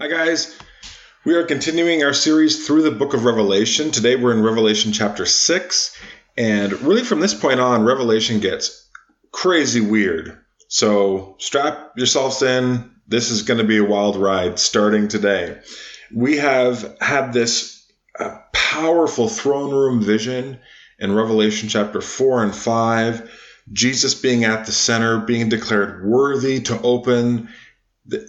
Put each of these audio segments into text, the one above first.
Hi, guys. We are continuing our series through the book of Revelation. Today we're in Revelation chapter 6. And really, from this point on, Revelation gets crazy weird. So strap yourselves in. This is going to be a wild ride starting today. We have had this uh, powerful throne room vision in Revelation chapter 4 and 5. Jesus being at the center, being declared worthy to open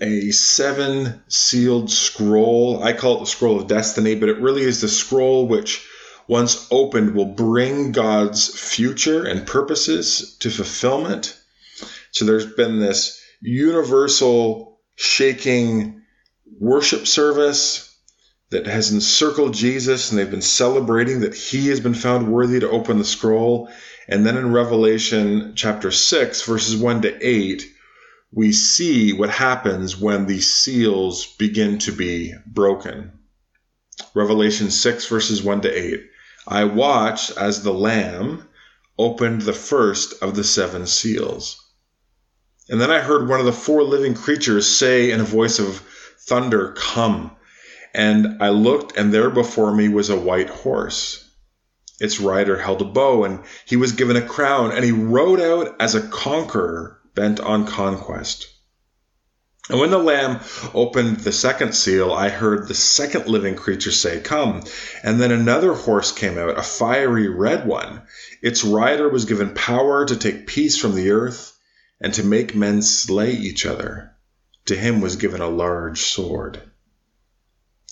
a seven sealed scroll. I call it the scroll of destiny, but it really is the scroll which, once opened, will bring God's future and purposes to fulfillment. So there's been this universal shaking worship service that has encircled Jesus, and they've been celebrating that he has been found worthy to open the scroll. And then in Revelation chapter 6, verses 1 to 8, we see what happens when the seals begin to be broken. Revelation 6, verses 1 to 8. I watched as the Lamb opened the first of the seven seals. And then I heard one of the four living creatures say in a voice of thunder, Come. And I looked, and there before me was a white horse. Its rider held a bow, and he was given a crown, and he rode out as a conqueror bent on conquest. And when the Lamb opened the second seal, I heard the second living creature say, Come. And then another horse came out, a fiery red one. Its rider was given power to take peace from the earth and to make men slay each other. To him was given a large sword.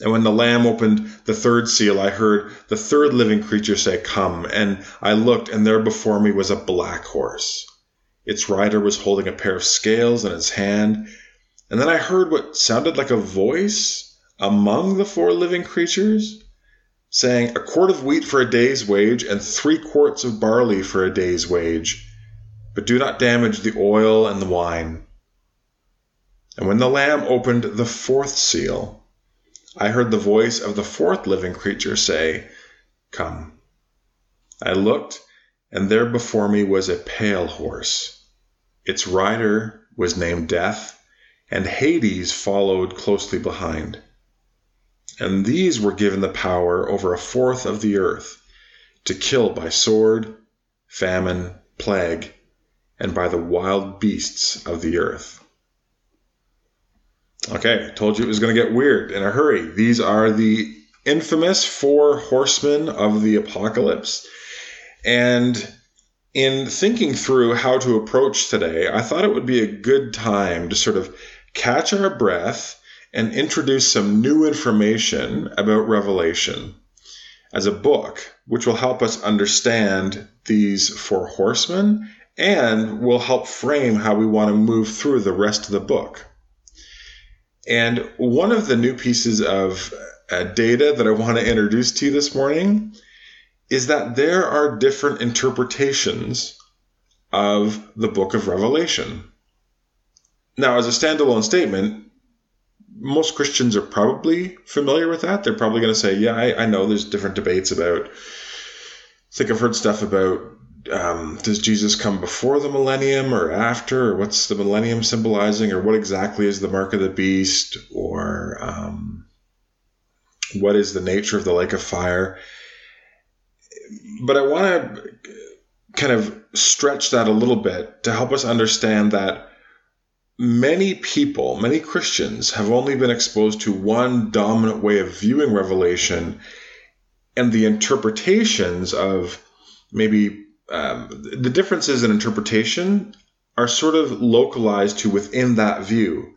And when the Lamb opened the third seal, I heard the third living creature say, Come. And I looked, and there before me was a black horse. Its rider was holding a pair of scales in his hand, and then I heard what sounded like a voice among the four living creatures saying, A quart of wheat for a day's wage, and three quarts of barley for a day's wage, but do not damage the oil and the wine. And when the Lamb opened the fourth seal, I heard the voice of the fourth living creature say, Come. I looked, and there before me was a pale horse. Its rider was named Death, and Hades followed closely behind. And these were given the power over a fourth of the earth to kill by sword, famine, plague, and by the wild beasts of the earth. Okay, told you it was going to get weird in a hurry. These are the infamous four horsemen of the apocalypse. And in thinking through how to approach today, I thought it would be a good time to sort of catch our breath and introduce some new information about Revelation as a book, which will help us understand these four horsemen and will help frame how we want to move through the rest of the book. And one of the new pieces of uh, data that I want to introduce to you this morning is that there are different interpretations of the book of Revelation. Now, as a standalone statement, most Christians are probably familiar with that. They're probably going to say, Yeah, I, I, know there's different debates about. I think I've heard stuff about um, does Jesus come before the millennium or after, or what's the millennium symbolizing, or what exactly is the mark of the beast, or um, what is the nature of the lake of fire but I want to kind of stretch that a little bit to help us understand that many people, many Christians, have only been exposed to one dominant way of viewing Revelation, and the interpretations of maybe um, the differences in interpretation are sort of localized to within that view.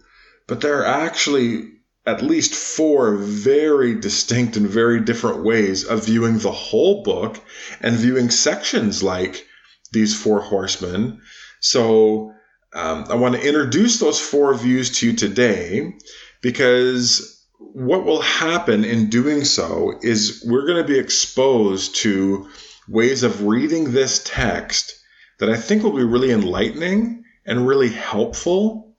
But there are actually at least four very distinct and very different ways of viewing the whole book and viewing sections like these four horsemen. So um, I want to introduce those four views to you today because what will happen in doing so is we're going to be exposed to ways of reading this text that I think will be really enlightening and really helpful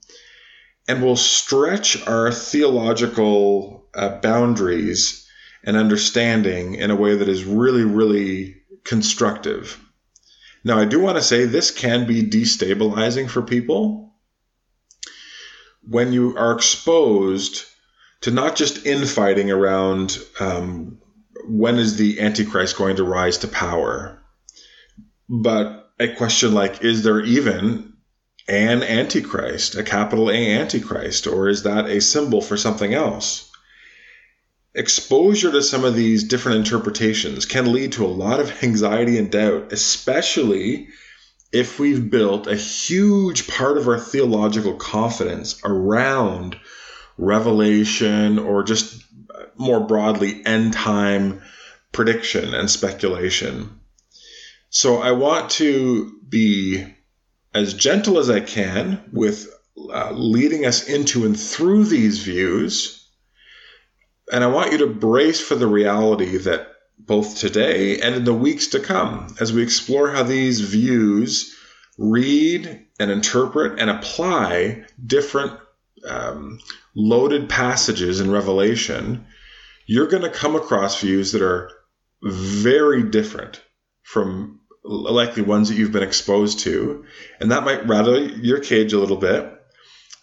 and will stretch our theological uh, boundaries and understanding in a way that is really, really constructive. Now, I do want to say this can be destabilizing for people when you are exposed to not just infighting around um, when is the Antichrist going to rise to power, but a question like, is there even an Antichrist, a capital A Antichrist, or is that a symbol for something else? Exposure to some of these different interpretations can lead to a lot of anxiety and doubt, especially if we've built a huge part of our theological confidence around revelation or just more broadly end time prediction and speculation. So I want to be as gentle as I can with uh, leading us into and through these views. And I want you to brace for the reality that both today and in the weeks to come, as we explore how these views read and interpret and apply different um, loaded passages in Revelation, you're going to come across views that are very different from likely ones that you've been exposed to, and that might rattle your cage a little bit.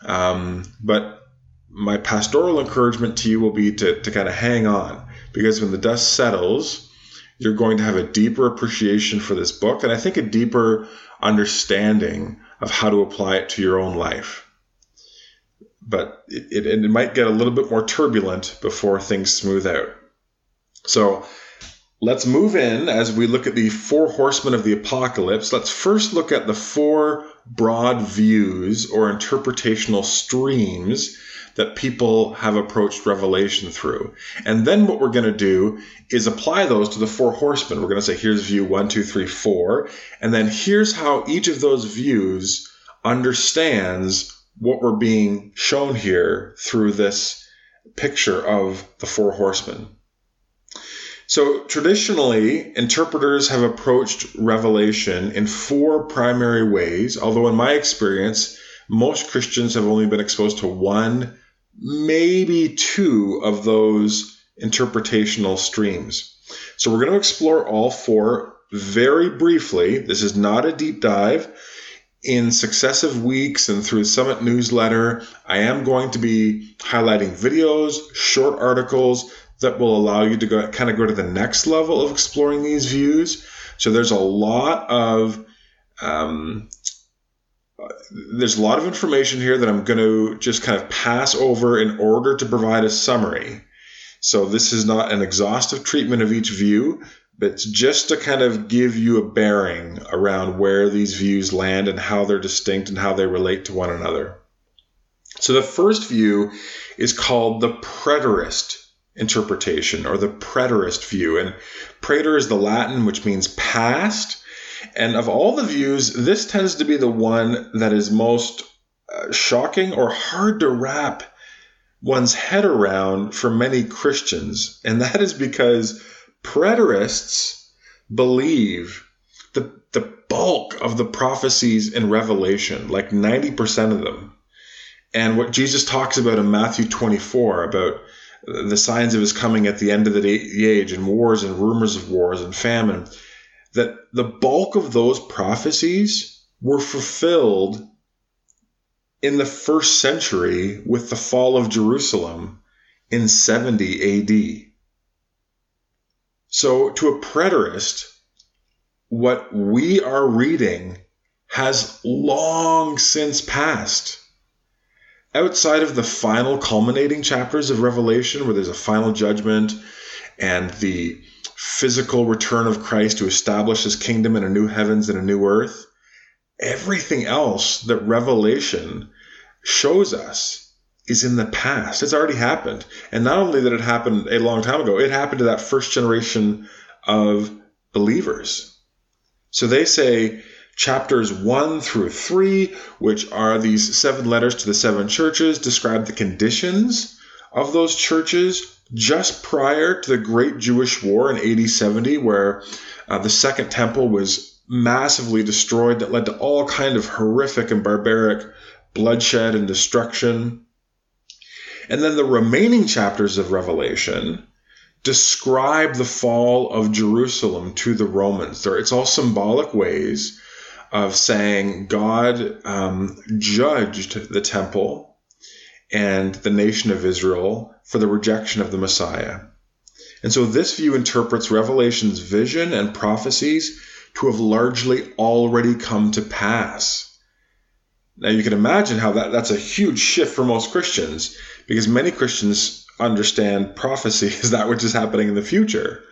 Um, but my pastoral encouragement to you will be to, to kind of hang on because when the dust settles, you're going to have a deeper appreciation for this book and I think a deeper understanding of how to apply it to your own life. But it, it, it might get a little bit more turbulent before things smooth out. So let's move in as we look at the four horsemen of the apocalypse. Let's first look at the four broad views or interpretational streams that people have approached Revelation through. And then what we're going to do is apply those to the four horsemen. We're going to say, here's view one, two, three, four. And then here's how each of those views understands what we're being shown here through this picture of the four horsemen. So traditionally, interpreters have approached Revelation in four primary ways, although in my experience, most Christians have only been exposed to one, maybe two of those interpretational streams. So we're going to explore all four very briefly. This is not a deep dive. In successive weeks and through the Summit newsletter, I am going to be highlighting videos, short articles, that will allow you to go kind of go to the next level of exploring these views. So there's a lot of um, there's a lot of information here that I'm going to just kind of pass over in order to provide a summary. So this is not an exhaustive treatment of each view, but it's just to kind of give you a bearing around where these views land and how they're distinct and how they relate to one another. So the first view is called the preterist interpretation or the preterist view. And preter is the Latin, which means past. And of all the views, this tends to be the one that is most uh, shocking or hard to wrap one's head around for many Christians. And that is because preterists believe the, the bulk of the prophecies in Revelation, like 90% of them, and what Jesus talks about in Matthew 24 about the signs of his coming at the end of the age and wars and rumors of wars and famine, that the bulk of those prophecies were fulfilled in the first century with the fall of Jerusalem in 70 AD. So, to a preterist, what we are reading has long since passed outside of the final culminating chapters of Revelation, where there's a final judgment and the physical return of Christ to establish his kingdom in a new heavens and a new earth, everything else that Revelation shows us is in the past. It's already happened. And not only that it happened a long time ago, it happened to that first generation of believers. So they say Chapters 1 through 3, which are these seven letters to the seven churches, describe the conditions of those churches just prior to the Great Jewish War in AD 70, where uh, the Second Temple was massively destroyed, that led to all kind of horrific and barbaric bloodshed and destruction. And then the remaining chapters of Revelation describe the fall of Jerusalem to the Romans. It's all symbolic ways of saying God um, judged the temple and the nation of Israel for the rejection of the Messiah. And so this view interprets Revelation's vision and prophecies to have largely already come to pass. Now you can imagine how that, that's a huge shift for most Christians because many Christians understand prophecy as that which is happening in the future.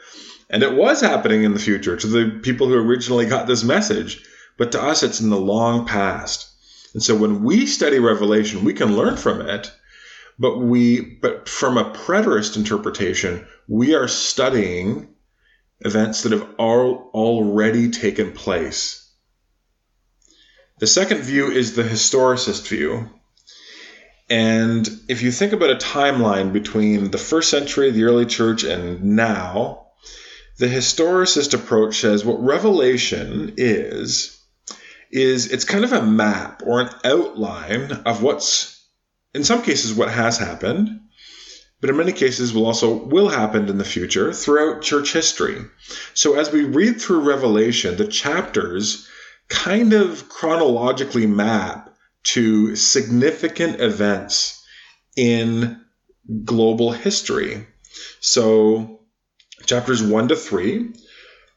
And it was happening in the future to the people who originally got this message, but to us it's in the long past. And so when we study Revelation, we can learn from it, but we but from a preterist interpretation, we are studying events that have all, already taken place. The second view is the historicist view. And if you think about a timeline between the first century, the early church, and now, the historicist approach says what Revelation is, is it's kind of a map or an outline of what's, in some cases, what has happened, but in many cases will also will happen in the future throughout church history. So as we read through Revelation, the chapters kind of chronologically map to significant events in global history. So chapters 1 to 3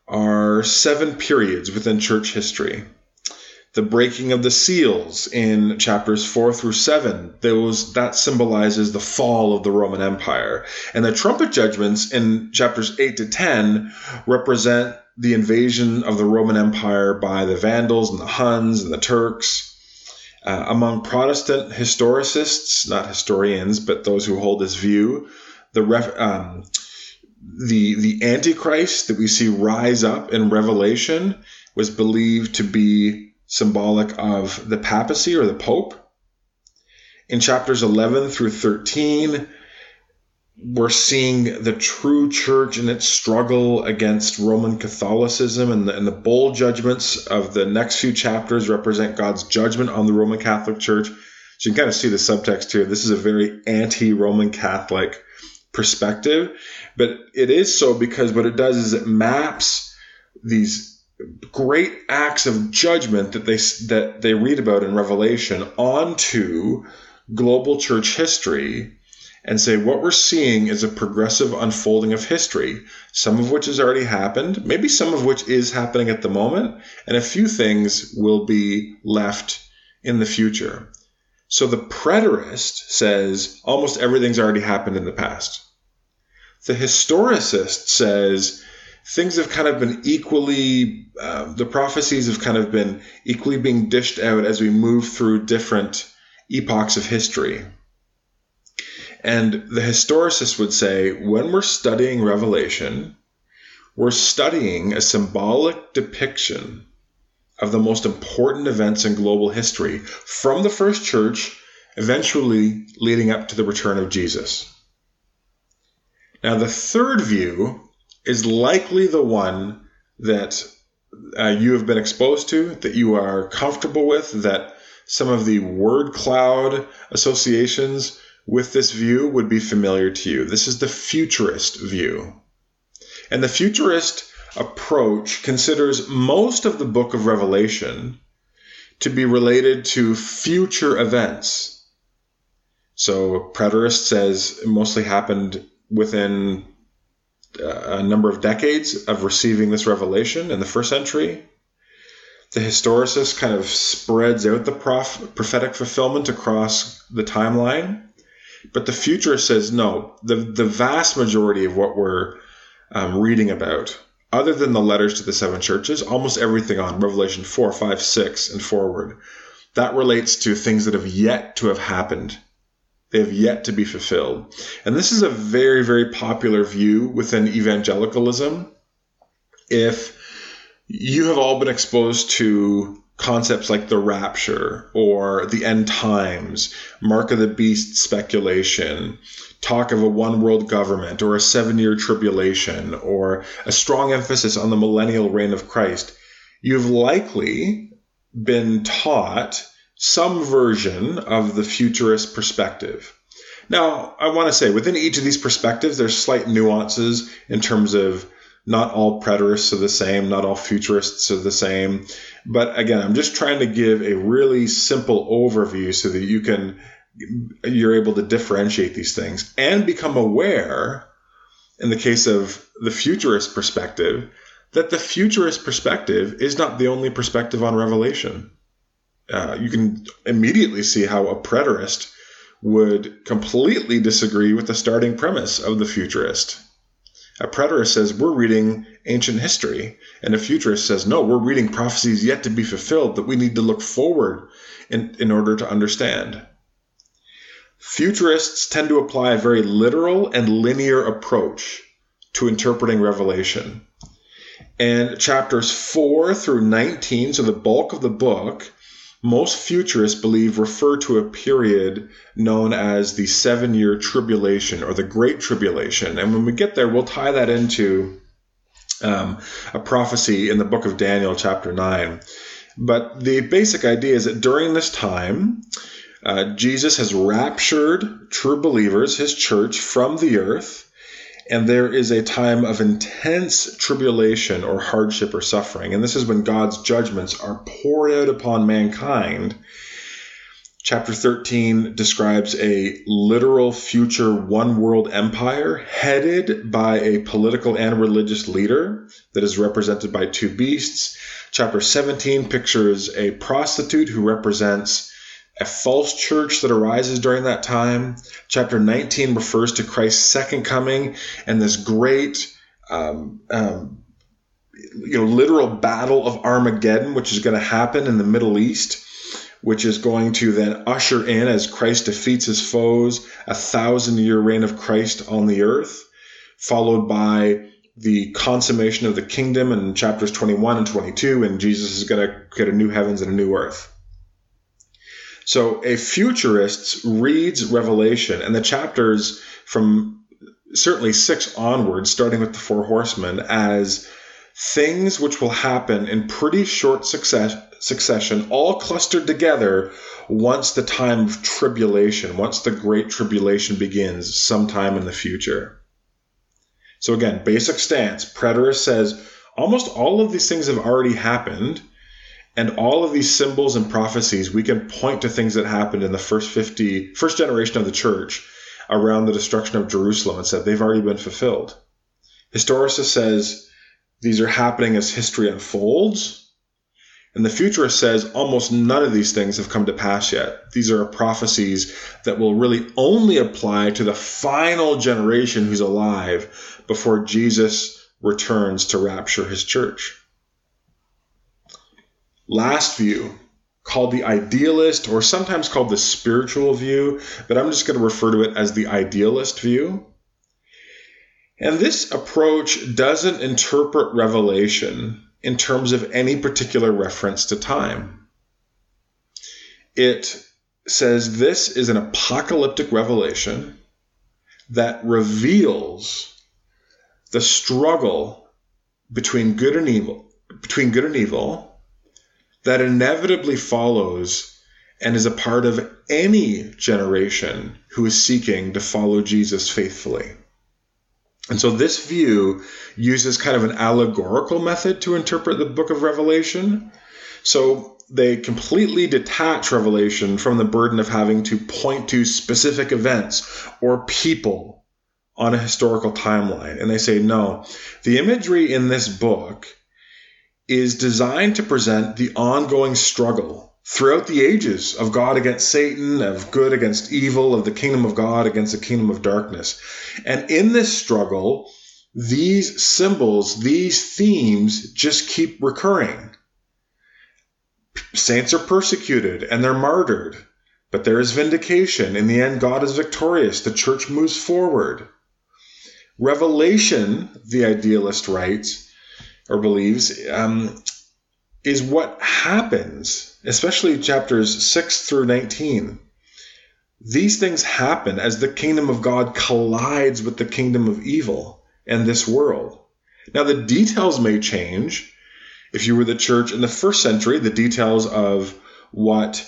are seven periods within church history the breaking of the seals in chapters 4 through 7 those that symbolizes the fall of the roman empire. And the trumpet judgments in chapters 8 to 10 represent the invasion of the roman empire by the vandals and the huns and the turks. Uh, among protestant historicists not historians but those who hold this view the ref, um, the the antichrist that we see rise up in revelation was believed to be symbolic of the papacy or the pope. In chapters 11 through 13, we're seeing the true church in its struggle against Roman Catholicism, and the, and the bowl judgments of the next few chapters represent God's judgment on the Roman Catholic Church. So you can kind of see the subtext here. This is a very anti Roman Catholic perspective, but it is so because what it does is it maps these great acts of judgment that they that they read about in Revelation onto global church history and say what we're seeing is a progressive unfolding of history, some of which has already happened, maybe some of which is happening at the moment, and a few things will be left in the future. So the preterist says almost everything's already happened in the past. The historicist says things have kind of been equally, uh, the prophecies have kind of been equally being dished out as we move through different epochs of history. And the historicist would say when we're studying Revelation, we're studying a symbolic depiction of the most important events in global history from the first church, eventually leading up to the return of Jesus. Now, the third view is likely the one that uh, you have been exposed to, that you are comfortable with, that some of the word cloud associations with this view would be familiar to you. This is the futurist view. And the futurist approach considers most of the book of Revelation to be related to future events. So, preterist says it mostly happened within a number of decades of receiving this revelation in the first century. The historicist kind of spreads out the prof- prophetic fulfillment across the timeline. But the futurist says no, the, the vast majority of what we're um, reading about, other than the letters to the seven churches, almost everything on Revelation 4, 5, 6, and forward, that relates to things that have yet to have happened they have yet to be fulfilled. And this is a very, very popular view within evangelicalism. If you have all been exposed to concepts like the rapture or the end times, mark of the beast speculation, talk of a one world government or a seven year tribulation or a strong emphasis on the millennial reign of Christ, you've likely been taught some version of the futurist perspective. Now, I want to say within each of these perspectives, there's slight nuances in terms of not all preterists are the same, not all futurists are the same. But again, I'm just trying to give a really simple overview so that you can you're able to differentiate these things and become aware, in the case of the futurist perspective, that the futurist perspective is not the only perspective on Revelation. Uh, you can immediately see how a preterist would completely disagree with the starting premise of the futurist. A preterist says we're reading ancient history, and a futurist says no, we're reading prophecies yet to be fulfilled that we need to look forward in, in order to understand. Futurists tend to apply a very literal and linear approach to interpreting Revelation. And chapters 4 through 19, so the bulk of the book, most futurists believe refer to a period known as the seven year tribulation or the Great Tribulation. And when we get there, we'll tie that into um, a prophecy in the book of Daniel, chapter 9. But the basic idea is that during this time, uh, Jesus has raptured true believers, his church, from the earth and there is a time of intense tribulation or hardship or suffering. And this is when God's judgments are poured out upon mankind. Chapter 13 describes a literal future one world empire headed by a political and religious leader that is represented by two beasts. Chapter 17 pictures a prostitute who represents a false church that arises during that time. Chapter 19 refers to Christ's second coming and this great, um, um, you know, literal battle of Armageddon, which is going to happen in the Middle East, which is going to then usher in, as Christ defeats his foes, a thousand year reign of Christ on the earth, followed by the consummation of the kingdom in chapters 21 and 22, and Jesus is going to get a new heavens and a new earth. So a futurist reads Revelation and the chapters from certainly six onwards, starting with the four horsemen, as things which will happen in pretty short success, succession, all clustered together once the time of tribulation, once the great tribulation begins sometime in the future. So again, basic stance. Preterist says almost all of these things have already happened and all of these symbols and prophecies, we can point to things that happened in the first 50, first generation of the church around the destruction of Jerusalem and said they've already been fulfilled. Historicist says these are happening as history unfolds. And the futurist says almost none of these things have come to pass yet. These are prophecies that will really only apply to the final generation who's alive before Jesus returns to rapture his church last view called the idealist or sometimes called the spiritual view, but I'm just going to refer to it as the idealist view. And this approach doesn't interpret Revelation in terms of any particular reference to time. It says this is an apocalyptic revelation that reveals the struggle between good and evil, between good and evil, that inevitably follows and is a part of any generation who is seeking to follow Jesus faithfully. And so this view uses kind of an allegorical method to interpret the book of Revelation. So they completely detach Revelation from the burden of having to point to specific events or people on a historical timeline. And they say, no, the imagery in this book is designed to present the ongoing struggle throughout the ages of God against Satan, of good against evil, of the kingdom of God against the kingdom of darkness. And in this struggle, these symbols, these themes just keep recurring. Saints are persecuted and they're martyred, but there is vindication. In the end, God is victorious. The church moves forward. Revelation, the idealist writes, or believes um, is what happens, especially chapters 6 through 19. These things happen as the kingdom of God collides with the kingdom of evil and this world. Now, the details may change. If you were the church in the first century, the details of what,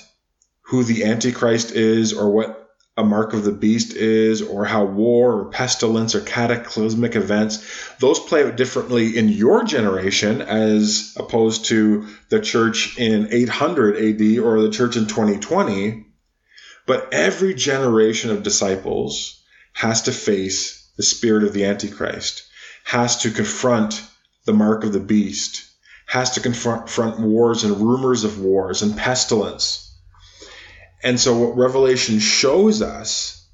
who the Antichrist is, or what a mark of the beast is, or how war or pestilence or cataclysmic events, those play out differently in your generation as opposed to the church in 800 AD or the church in 2020. But every generation of disciples has to face the spirit of the Antichrist, has to confront the mark of the beast, has to confront wars and rumors of wars and pestilence. And so, what Revelation shows us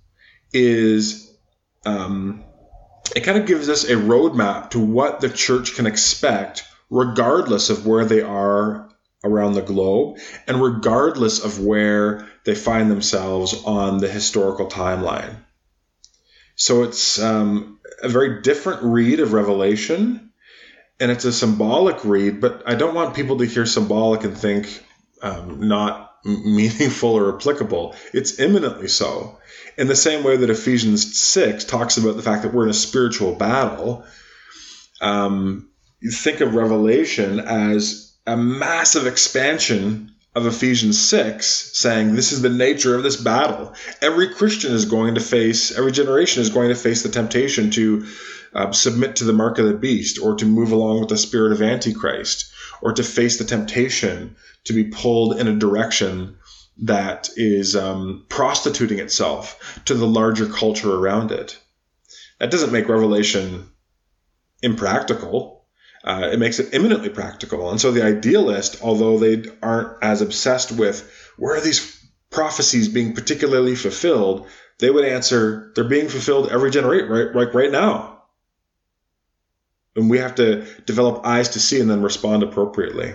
is um, it kind of gives us a roadmap to what the church can expect, regardless of where they are around the globe and regardless of where they find themselves on the historical timeline. So it's um, a very different read of Revelation, and it's a symbolic read, but I don't want people to hear symbolic and think um, not meaningful or applicable. It's imminently so. In the same way that Ephesians 6 talks about the fact that we're in a spiritual battle, um, you think of Revelation as a massive expansion of Ephesians 6 saying this is the nature of this battle. Every Christian is going to face, every generation is going to face the temptation to uh, submit to the mark of the beast or to move along with the spirit of Antichrist or to face the temptation to be pulled in a direction that is um, prostituting itself to the larger culture around it. That doesn't make Revelation impractical uh, it makes it imminently practical. And so the idealist, although they aren't as obsessed with where are these prophecies being particularly fulfilled, they would answer they're being fulfilled every generation, right, right, right now. And we have to develop eyes to see and then respond appropriately.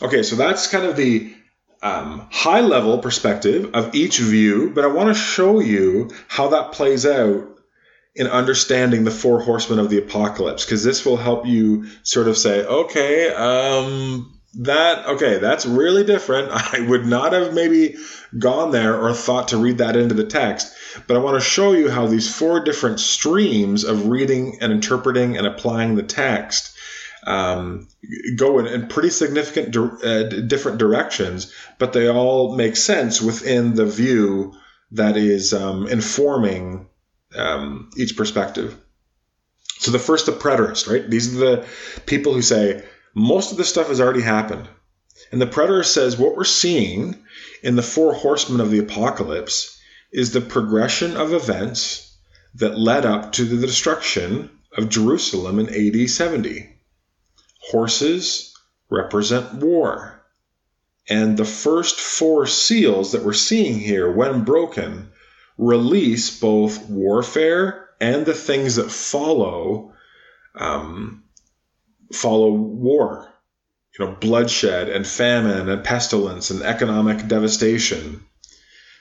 Okay, so that's kind of the um, high level perspective of each view, but I want to show you how that plays out in understanding the four horsemen of the apocalypse because this will help you sort of say okay um, that okay that's really different i would not have maybe gone there or thought to read that into the text but i want to show you how these four different streams of reading and interpreting and applying the text um, go in, in, pretty significant uh, different directions but they all make sense within the view that is um, informing um, each perspective. So the first, the preterist, right? These are the people who say most of this stuff has already happened. And the preterist says what we're seeing in the four horsemen of the apocalypse is the progression of events that led up to the destruction of Jerusalem in AD 70. Horses represent war. And the first four seals that we're seeing here, when broken, release both warfare and the things that follow um, follow war. You know, bloodshed and famine and pestilence and economic devastation.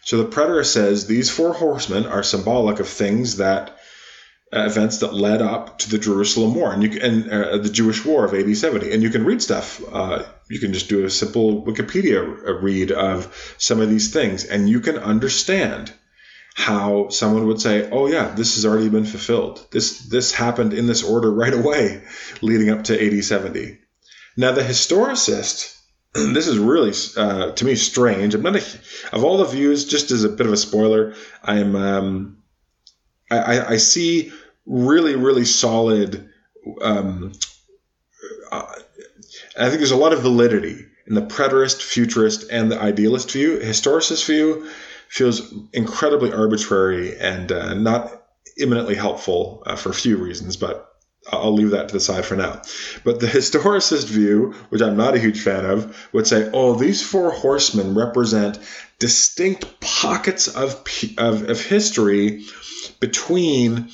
So the preterist says these four horsemen are symbolic of things that uh, events that led up to the Jerusalem War and you and uh, the Jewish War of AD 70. And you can read stuff. Uh, you can just do a simple Wikipedia read of some of these things, and you can understand how someone would say, "Oh yeah, this has already been fulfilled. This this happened in this order right away, leading up to AD 70." Now the historicist, this is really uh, to me strange. I'm not a, of all the views. Just as a bit of a spoiler, I'm um, I, I, see really really solid. Um, uh, I think there's a lot of validity in the preterist, futurist, and the idealist view. Historicist view feels incredibly arbitrary and uh, not imminently helpful uh, for a few reasons, but I'll leave that to the side for now. But the historicist view, which I'm not a huge fan of, would say, oh, these four horsemen represent distinct pockets of, of, of history between,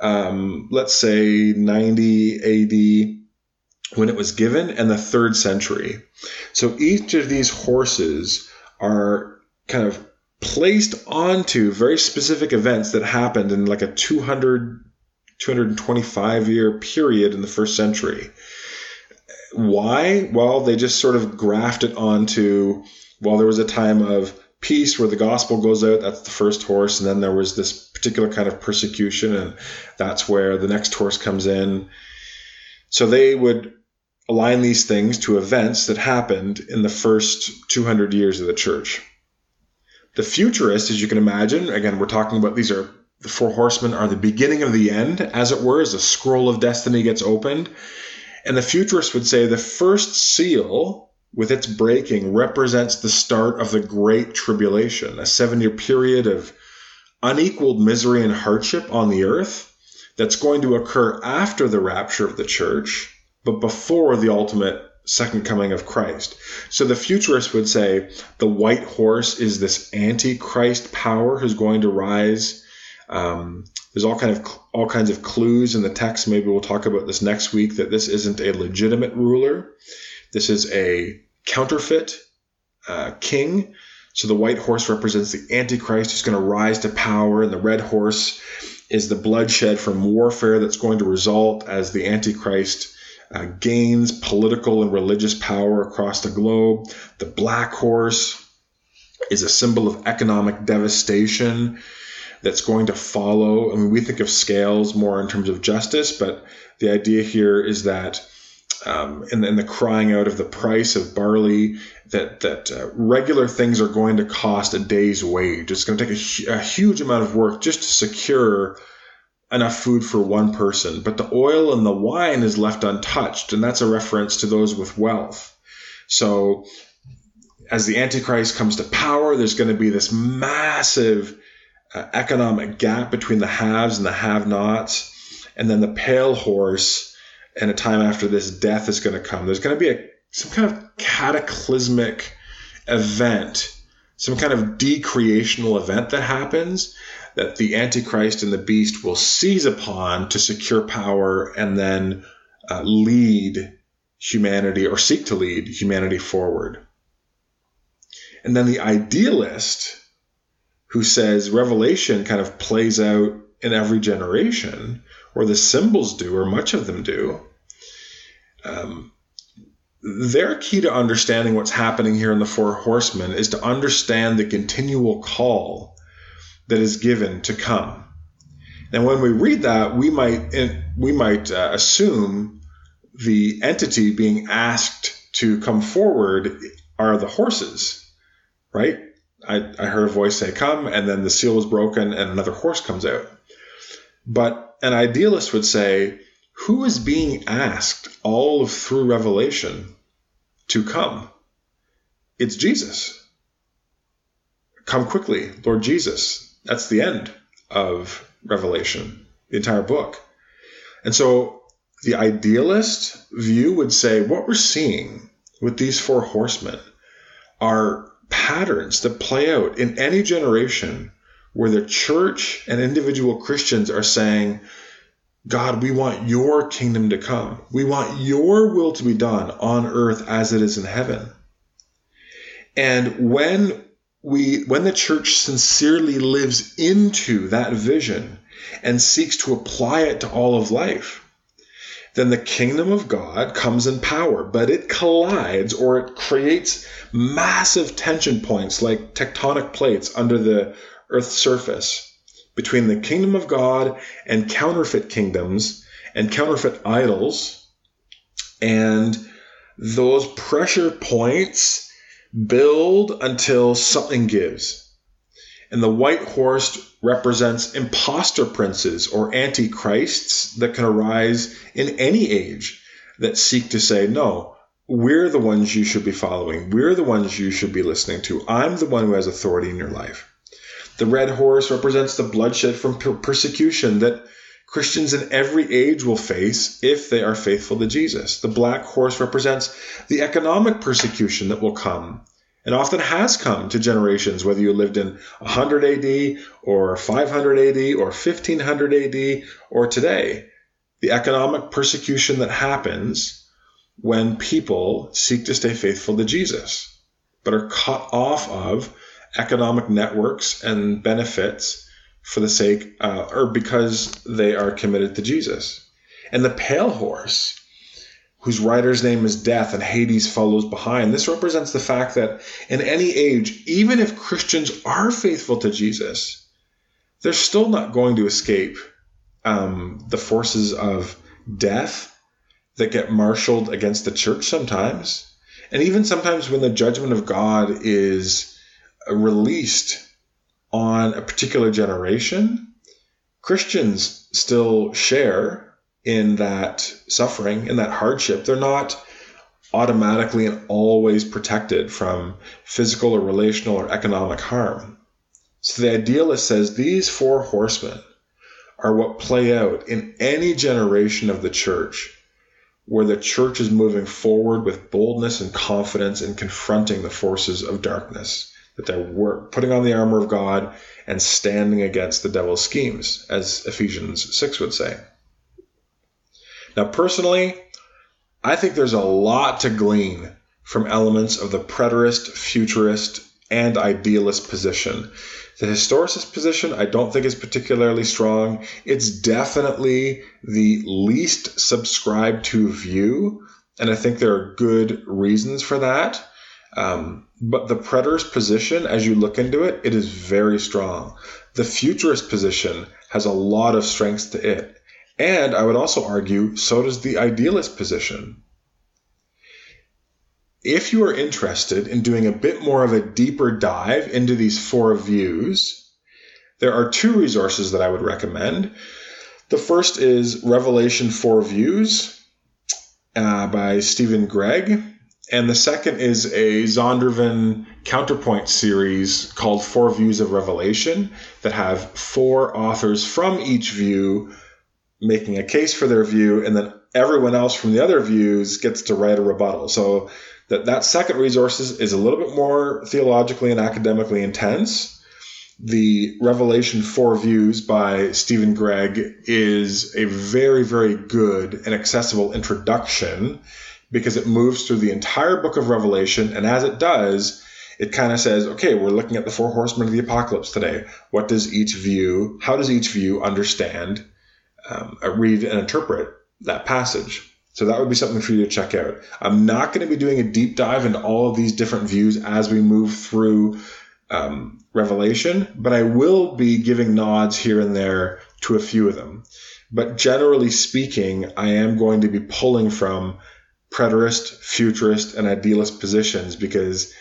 um, let's say, 90 AD when it was given and the third century. So each of these horses are kind of placed onto very specific events that happened in like a 200 225 year period in the first century. Why? Well they just sort of graft it onto well there was a time of peace where the gospel goes out that's the first horse and then there was this particular kind of persecution and that's where the next horse comes in. So they would align these things to events that happened in the first 200 years of the church the futurist, as you can imagine, again, we're talking about these are the four horsemen are the beginning of the end, as it were, as the scroll of destiny gets opened. And the futurist would say the first seal with its breaking, represents the start of the Great Tribulation, a seven year period of unequaled misery and hardship on the earth that's going to occur after the rapture of the church, but before the ultimate second coming of Christ. So the futurists would say the white horse is this antichrist power who's going to rise. Um, there's all kind of all kinds of clues in the text. Maybe we'll talk about this next week. That this isn't a legitimate ruler. This is a counterfeit uh, king. So the white horse represents the antichrist who's going to rise to power, and the red horse is the bloodshed from warfare that's going to result as the antichrist uh, gains political and religious power across the globe. The black horse is a symbol of economic devastation that's going to follow. I mean, we think of scales more in terms of justice, but the idea here is that um, in, in, the crying out of the price of barley, that that uh, regular things are going to cost a day's wage. It's going to take a, a huge amount of work just to secure enough food for one person, but the oil and the wine is left untouched, and that's a reference to those with wealth. So, as the Antichrist comes to power, there's going to be this massive uh, economic gap between the haves and the have nots, and then the pale horse. And a time after this, death is going to come. There's going to be a some kind of cataclysmic event, some kind of decreational event that happens that the Antichrist and the beast will seize upon to secure power and then uh, lead humanity or seek to lead humanity forward. And then the idealist who says Revelation kind of plays out in every generation, or the symbols do, or much of them do. Um, their key to understanding what's happening here in the Four Horsemen is to understand the continual call that is given to come. And when we read that, we might we might uh, assume the entity being asked to come forward are the horses, right? I, I heard a voice say, "Come," and then the seal was broken, and another horse comes out. But an idealist would say, "Who is being asked all of through Revelation to come? It's Jesus. Come quickly, Lord Jesus." That's the end of Revelation, the entire book. And so the idealist view would say what we're seeing with these four horsemen are patterns that play out in any generation where the church and individual Christians are saying, God, we want your kingdom to come. We want your will to be done on earth as it is in heaven. And when we when the church sincerely lives into that vision and seeks to apply it to all of life then the kingdom of God comes in power, but it collides or it creates massive tension points like tectonic plates under the earth's surface between the kingdom of God and counterfeit kingdoms and counterfeit idols. And those pressure points build until something gives. And the white horse represents impostor princes or antichrists that can arise in any age that seek to say, no, we're the ones you should be following. We're the ones you should be listening to. I'm the one who has authority in your life. The red horse represents the bloodshed from persecution that Christians in every age will face if they are faithful to Jesus. The black horse represents the economic persecution that will come and often has come to generations, whether you lived in 100 AD or 500 AD or 1500 AD or today. The economic persecution that happens when people seek to stay faithful to Jesus, but are cut off of economic networks and benefits for the sake uh, or because they are committed to Jesus. And the pale horse, whose rider's name is death and Hades follows behind, this represents the fact that in any age, even if Christians are faithful to Jesus, they're still not going to escape um, the forces of death that get marshaled against the church sometimes. And even sometimes when the judgment of God is released on a particular generation, Christians still share in that suffering, in that hardship. They're not automatically and always protected from physical or relational or economic harm. So the idealist says these four horsemen are what play out in any generation of the church where the church is moving forward with boldness and confidence in confronting the forces of darkness, that they're putting on the armor of God and standing against the devil's schemes, as Ephesians 6 would say. Now, personally, I think there's a lot to glean from elements of the preterist, futurist, and idealist position. The historicist position I don't think is particularly strong. It's definitely the least subscribed to view, and I think there are good reasons for that. Um, but the preterist position, as you look into it, it is very strong. The futurist position has a lot of strengths to it. And I would also argue, so does the idealist position. If you are interested in doing a bit more of a deeper dive into these four views, there are two resources that I would recommend. The first is Revelation 4 Views uh, by Stephen Gregg, and the second is a Zondervan counterpoint series called Four Views of Revelation that have four authors from each view making a case for their view, and then everyone else from the other views gets to write a rebuttal. So that that second resource is, is a little bit more theologically and academically intense. The Revelation Four Views by Stephen Gregg is a very, very good and accessible introduction because it moves through the entire book of Revelation, and as it does, it kind of says, okay, we're looking at the four horsemen of the apocalypse today. What does each view, how does each view understand um, uh, read and interpret that passage. So that would be something for you to check out. I'm not going to be doing a deep dive into all of these different views as we move through um, Revelation, but I will be giving nods here and there to a few of them. But generally speaking, I am going to be pulling from preterist, futurist, and idealist positions because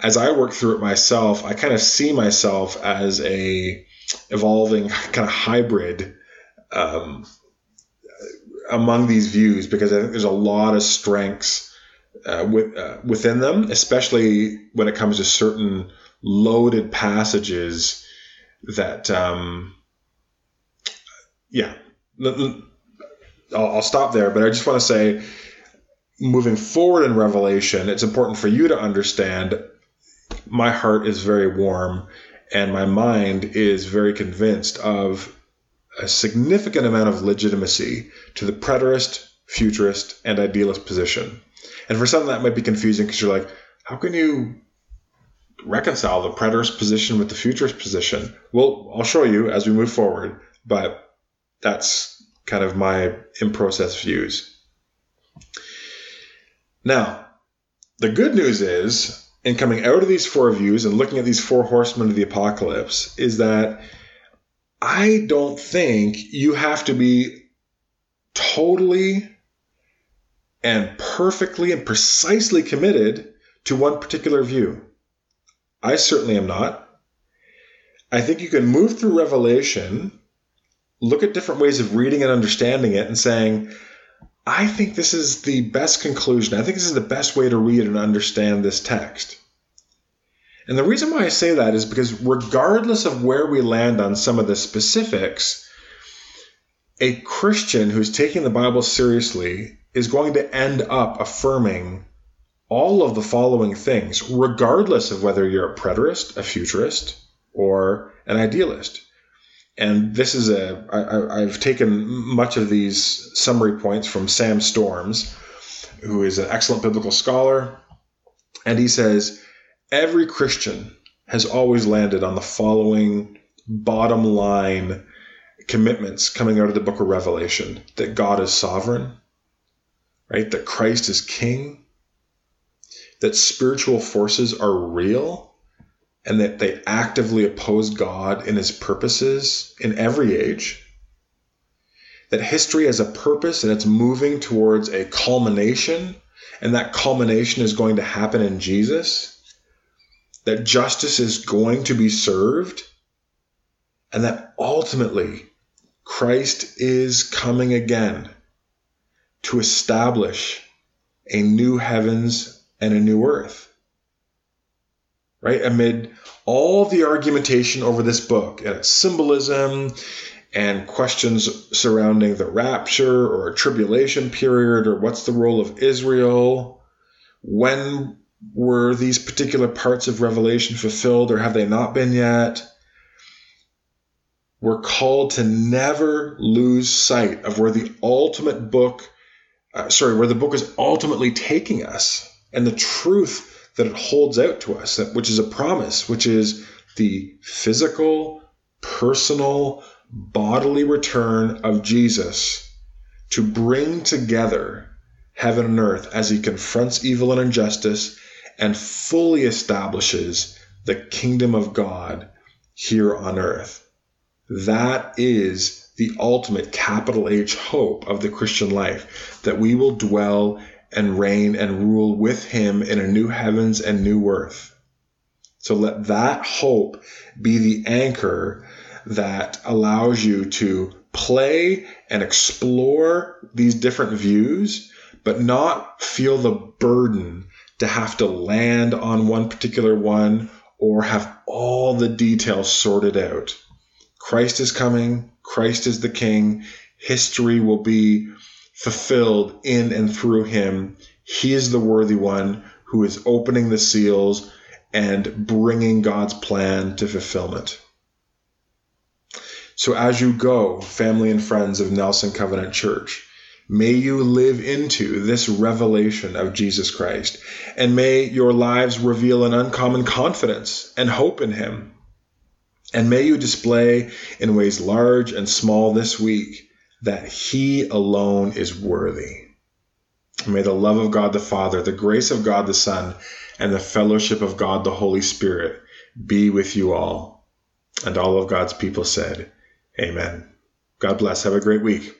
as I work through it myself, I kind of see myself as a evolving kind of hybrid um, among these views because I think there's a lot of strengths uh, with, uh, within them, especially when it comes to certain loaded passages that, um, yeah, I'll, I'll stop there, but I just want to say, moving forward in Revelation, it's important for you to understand my heart is very warm and my mind is very convinced of a significant amount of legitimacy to the preterist, futurist, and idealist position. And for some, that might be confusing because you're like, how can you reconcile the preterist position with the futurist position? Well, I'll show you as we move forward, but that's kind of my in process views. Now, the good news is, in coming out of these four views and looking at these four horsemen of the apocalypse, is that I don't think you have to be totally and perfectly and precisely committed to one particular view. I certainly am not. I think you can move through Revelation, look at different ways of reading and understanding it, and saying, I think this is the best conclusion. I think this is the best way to read and understand this text. And the reason why I say that is because, regardless of where we land on some of the specifics, a Christian who's taking the Bible seriously is going to end up affirming all of the following things, regardless of whether you're a preterist, a futurist, or an idealist. And this is a I, I've taken much of these summary points from Sam Storms, who is an excellent biblical scholar. And he says, every Christian has always landed on the following bottom line commitments coming out of the book of Revelation that God is sovereign, right? That Christ is king, that spiritual forces are real, and that they actively oppose God and his purposes in every age. That history has a purpose and it's moving towards a culmination, and that culmination is going to happen in Jesus that justice is going to be served, and that ultimately Christ is coming again to establish a new heavens and a new earth. Right? Amid all the argumentation over this book and its symbolism and questions surrounding the rapture or tribulation period or what's the role of Israel, when were these particular parts of Revelation fulfilled or have they not been yet? We're called to never lose sight of where the ultimate book, uh, sorry, where the book is ultimately taking us and the truth that it holds out to us, that which is a promise, which is the physical, personal, bodily return of Jesus to bring together heaven and earth as he confronts evil and injustice and fully establishes the kingdom of God here on earth. That is the ultimate capital H hope of the Christian life that we will dwell and reign and rule with him in a new heavens and new earth. So let that hope be the anchor that allows you to play and explore these different views, but not feel the burden to have to land on one particular one or have all the details sorted out. Christ is coming, Christ is the King, history will be fulfilled in and through him. He is the worthy one who is opening the seals and bringing God's plan to fulfillment. So as you go, family and friends of Nelson Covenant Church, may you live into this revelation of Jesus Christ, and may your lives reveal an uncommon confidence and hope in Him. And may you display in ways large and small this week that He alone is worthy. May the love of God the Father, the grace of God the Son, and the fellowship of God the Holy Spirit be with you all. And all of God's people said, Amen. God bless. Have a great week.